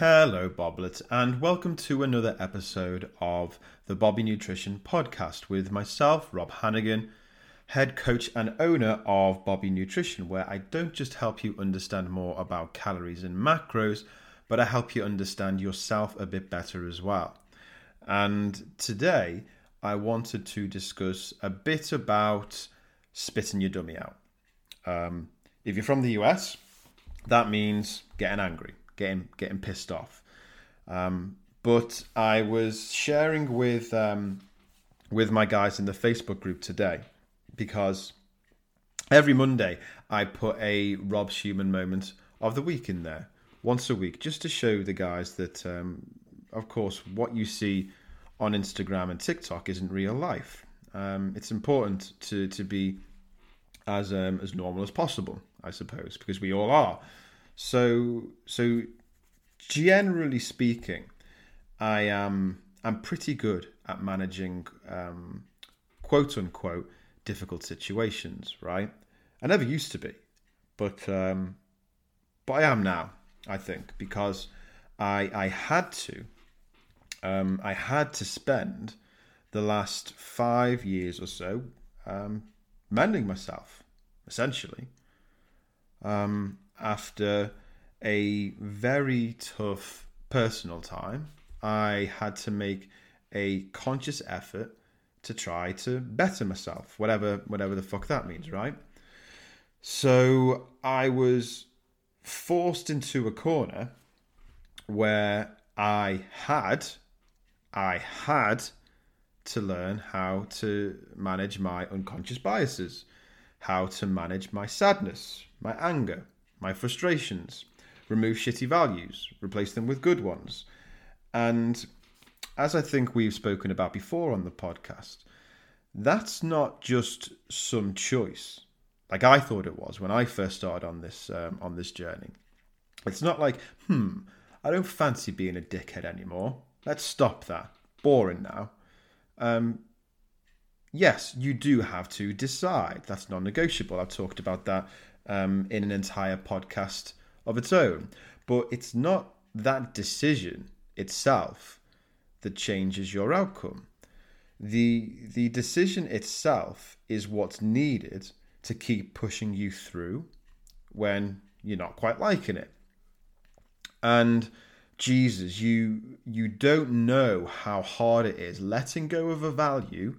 Hello, Boblets, and welcome to another episode of the Bobby Nutrition Podcast with myself, Rob Hannigan, head coach and owner of Bobby Nutrition, where I don't just help you understand more about calories and macros, but I help you understand yourself a bit better as well. And today, I wanted to discuss a bit about spitting your dummy out. Um, if you're from the US, that means getting angry getting getting pissed off. Um, but I was sharing with um, with my guys in the Facebook group today because every Monday I put a Rob's Human Moment of the week in there once a week just to show the guys that, um, of course, what you see on Instagram and TikTok isn't real life. Um, it's important to to be as um, as normal as possible, I suppose, because we all are. So so generally speaking, I am I'm pretty good at managing um, quote unquote difficult situations. Right? I never used to be, but um, but I am now. I think because I I had to um, I had to spend the last five years or so um, mending myself essentially um, after a very tough personal time. I had to make a conscious effort to try to better myself, whatever whatever the fuck that means, right? So I was forced into a corner where I had I had to learn how to manage my unconscious biases, how to manage my sadness, my anger, my frustrations, remove shitty values, replace them with good ones. And as I think we've spoken about before on the podcast, that's not just some choice, like I thought it was when I first started on this um, on this journey. It's not like, hmm, I don't fancy being a dickhead anymore. Let's stop that. Boring now. Um, yes, you do have to decide. That's non-negotiable. I've talked about that um, in an entire podcast of its own. But it's not that decision itself that changes your outcome. The, the decision itself is what's needed to keep pushing you through when you're not quite liking it. And Jesus, you you don't know how hard it is letting go of a value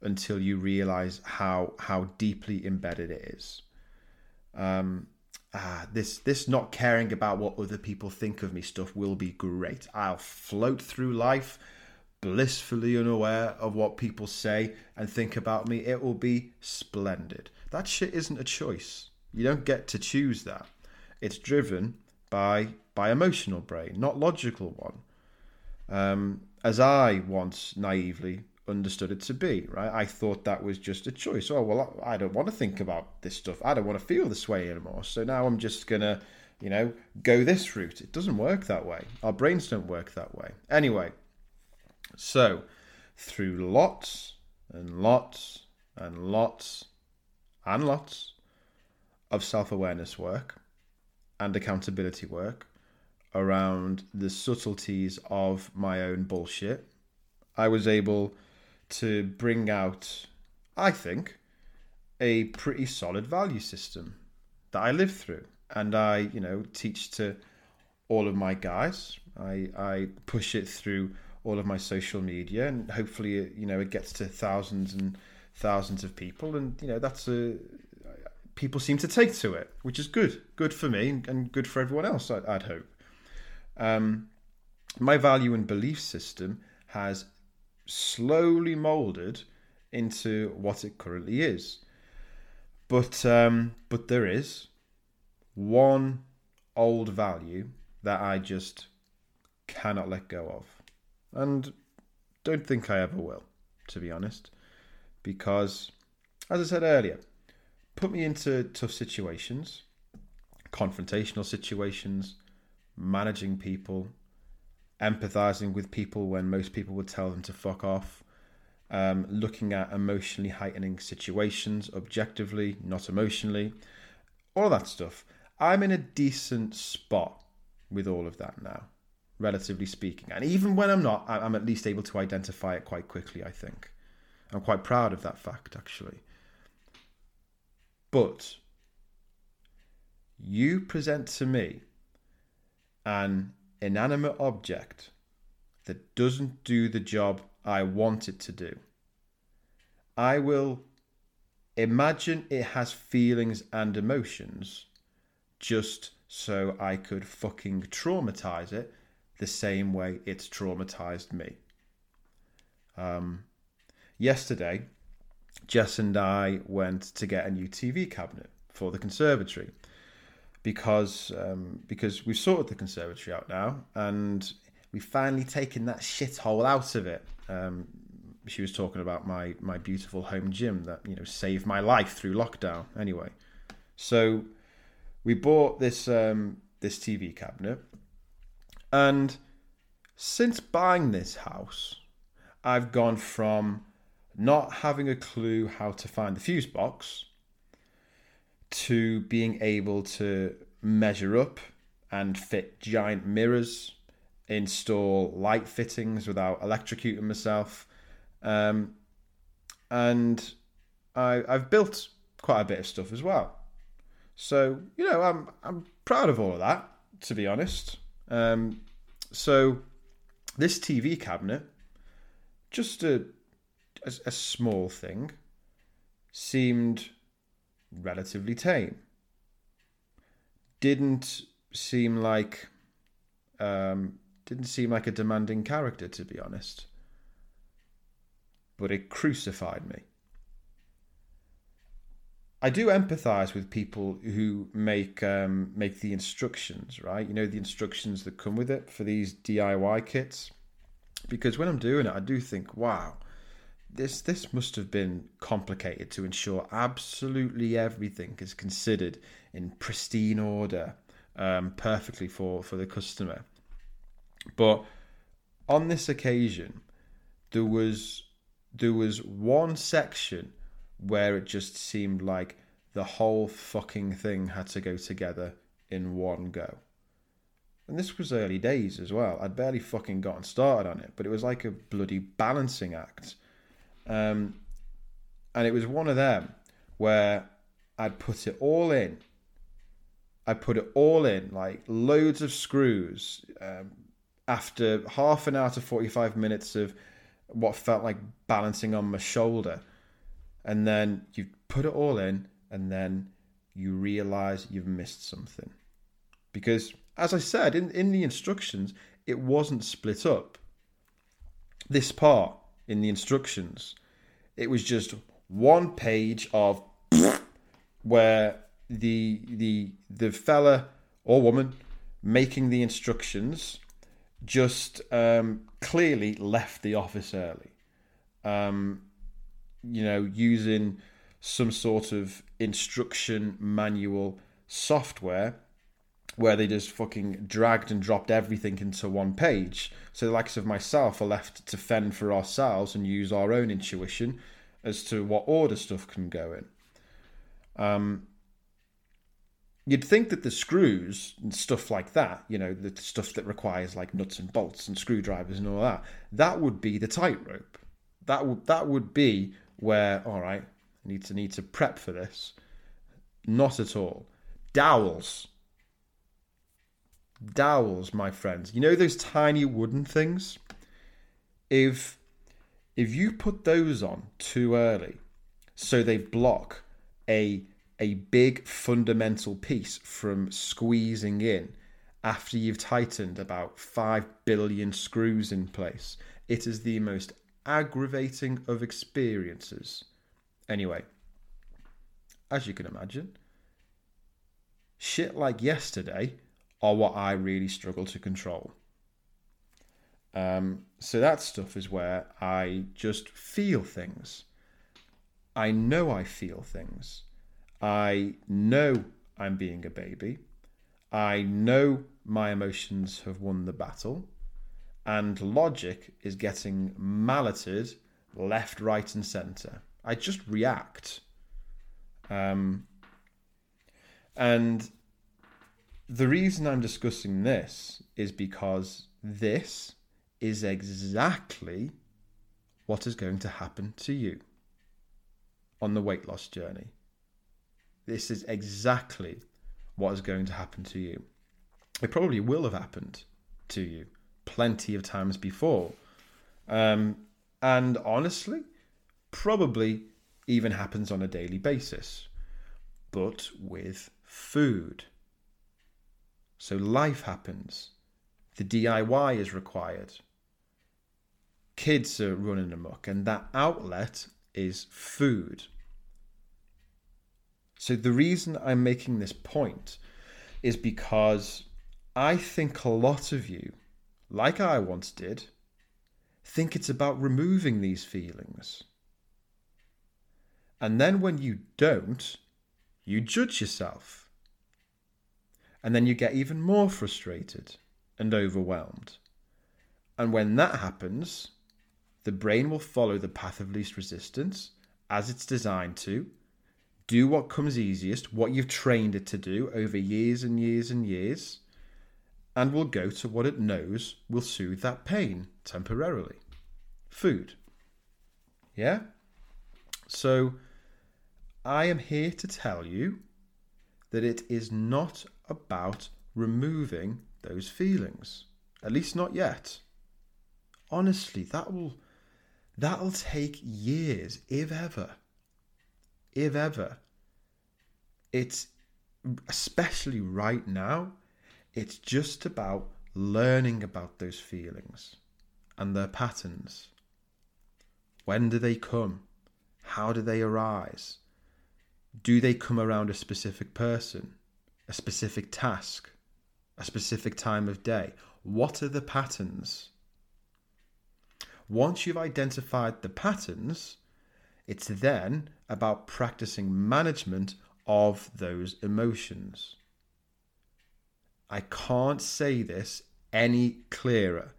until you realize how how deeply embedded it is. Um, ah, this this not caring about what other people think of me stuff will be great. I'll float through life blissfully unaware of what people say and think about me. It will be splendid. That shit isn't a choice. You don't get to choose that. It's driven by by emotional brain, not logical one. Um, as I once naively understood it to be, right? I thought that was just a choice. Oh, well, I don't want to think about this stuff. I don't want to feel this way anymore. So now I'm just going to, you know, go this route. It doesn't work that way. Our brains don't work that way. Anyway, so through lots and lots and lots and lots of self awareness work and accountability work around the subtleties of my own bullshit, I was able to bring out, I think, a pretty solid value system that I live through. And I, you know, teach to all of my guys. I, I push it through all of my social media and hopefully, you know, it gets to thousands and thousands of people. And, you know, that's a, people seem to take to it, which is good. Good for me and good for everyone else, I'd, I'd hope. Um, my value and belief system has slowly molded into what it currently is. But um, but there is one old value that I just cannot let go of, and don't think I ever will, to be honest, because as I said earlier, put me into tough situations, confrontational situations, managing people, empathizing with people when most people would tell them to fuck off, um, looking at emotionally heightening situations objectively, not emotionally, all that stuff. I'm in a decent spot with all of that now. relatively speaking. And even when I'm not, I'm at least able to identify it quite quickly, I think. I'm quite proud of that fact, actually. But you present to me an inanimate object that doesn't do the job I want it to do. I will imagine it has feelings and emotions just so I could fucking traumatize it the same way it's traumatized me. Um, yesterday, Jess and I went to get a new TV cabinet for the conservatory because um, because we've sorted the conservatory out now and we've finally taken that shithole out of it. Um, she was talking about my my beautiful home gym that you know saved my life through lockdown. Anyway, so we bought this um, this TV cabinet, and since buying this house, I've gone from not having a clue how to find the fuse box to being able to measure up and fit giant mirrors, install light fittings without electrocuting myself. Um, and I, I've built quite a bit of stuff as well. So you know, I'm I'm proud of all of that, to be honest. Um, so this TV cabinet, just a, a, a small thing, seemed relatively tame. Didn't seem like um, didn't seem like a demanding character, to be honest. But it crucified me. I do empathize with people who make um, make the instructions, right? You know, the instructions that come with it for these DIY kits. Because when I'm doing it, I do think, wow, this this must have been complicated to ensure absolutely everything is considered in pristine order, um, perfectly for for the customer. But on this occasion, there was there was one section where it just seemed like the whole fucking thing had to go together in one go. And this was early days as well. I'd barely fucking gotten started on it, but it was like a bloody balancing act. Um, and it was one of them where I'd put it all in. I put it all in, like loads of screws. Um, after half an hour to 45 minutes of what felt like balancing on my shoulder, and then you put it all in, and then you realize you've missed something. Because, as I said in, in the instructions, it wasn't split up. This part in the instructions, it was just one page of where the the the fella or woman making the instructions just um, clearly left the office early. Um, you know, using some sort of instruction manual software where they just fucking dragged and dropped everything into one page. So the likes of myself are left to fend for ourselves and use our own intuition as to what order stuff can go in. Um, you'd think that the screws and stuff like that, you know, the stuff that requires like nuts and bolts and screwdrivers and all that, that would be the tightrope. That would that would be where all right, I need to need to prep for this. Not at all. Dowels. Dowels, my friends. You know those tiny wooden things? If if you put those on too early, so they block a a big fundamental piece from squeezing in after you've tightened about 5 billion screws in place. It is the most aggravating of experiences. Anyway, as you can imagine, shit like yesterday are what I really struggle to control. Um, so that stuff is where I just feel things. I know I feel things. I know I'm being a baby. I know my emotions have won the battle. And logic is getting malleted left, right, and centre. I just react. Um, and the reason I'm discussing this is because this is exactly what is going to happen to you on the weight loss journey. This is exactly what is going to happen to you. It probably will have happened to you plenty of times before. Um, and honestly, probably even happens on a daily basis, but with food. So life happens. The DIY is required. Kids are running amok, and that outlet is food. So the reason I'm making this point is because I think a lot of you, like I once did, think it's about removing these feelings. And then when you don't, you judge yourself. And then you get even more frustrated and overwhelmed. And when that happens, the brain will follow the path of least resistance as it's designed to. Do what comes easiest, what you've trained it to do over years and years and years, and will go to what it knows will soothe that pain temporarily food. Yeah? So, I am here to tell you that it is not about removing those feelings. At least not yet. Honestly, that will that'll take years, if ever. If ever. It's especially right now, it's just about learning about those feelings and their patterns. When do they come? How do they arise? Do they come around a specific person, a specific task, a specific time of day? What are the patterns? Once you've identified the patterns, it's then about practicing management of those emotions. I can't say this any clearer.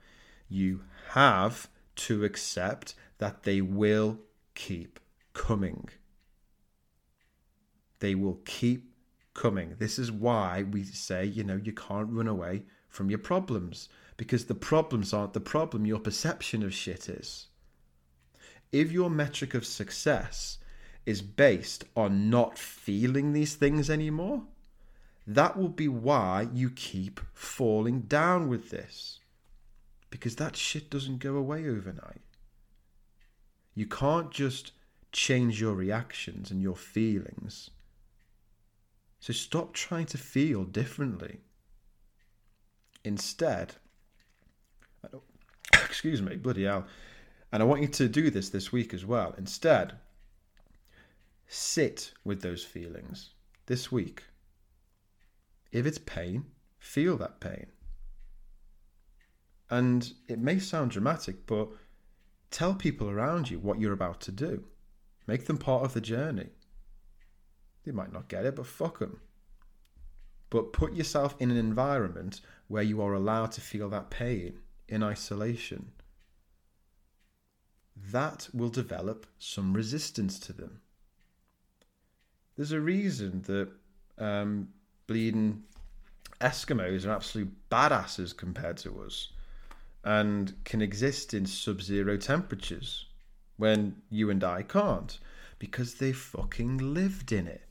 You have to accept that they will keep coming. They will keep coming. This is why we say, you know, you can't run away from your problems because the problems aren't the problem, your perception of shit is. If your metric of success is based on not feeling these things anymore, that will be why you keep falling down with this. Because that shit doesn't go away overnight. You can't just change your reactions and your feelings so stop trying to feel differently. Instead, excuse me, bloody hell. And I want you to do this this week as well. Instead, sit with those feelings this week. If it's pain, feel that pain. And it may sound dramatic, but tell people around you what you're about to do. Make them part of the journey. They might not get it, but fuck them. But put yourself in an environment where you are allowed to feel that pain in isolation. That will develop some resistance to them. There's a reason that um, bleeding Eskimos are absolute badasses compared to us and can exist in sub zero temperatures when you and I can't because they fucking lived in it.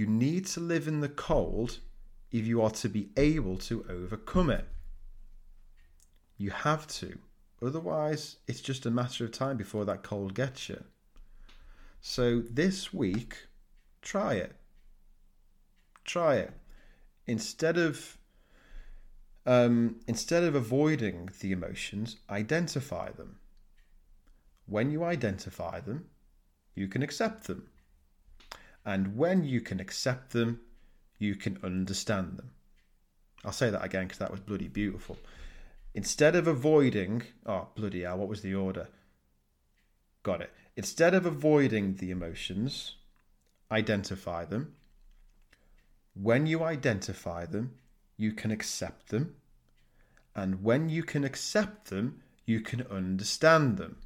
You need to live in the cold if you are to be able to overcome it. You have to. Otherwise, it's just a matter of time before that cold gets you. So this week, try it. Try it. Instead of um, instead of avoiding the emotions, identify them. When you identify them, you can accept them. And when you can accept them, you can understand them. I'll say that again because that was bloody beautiful. Instead of avoiding, oh, bloody hell, what was the order? Got it. Instead of avoiding the emotions, identify them. When you identify them, you can accept them. And when you can accept them, you can understand them.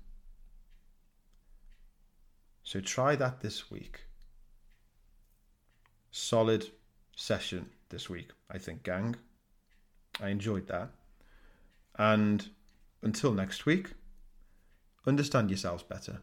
So try that this week solid session this week, I think, gang. I enjoyed that. And until next week, understand yourselves better.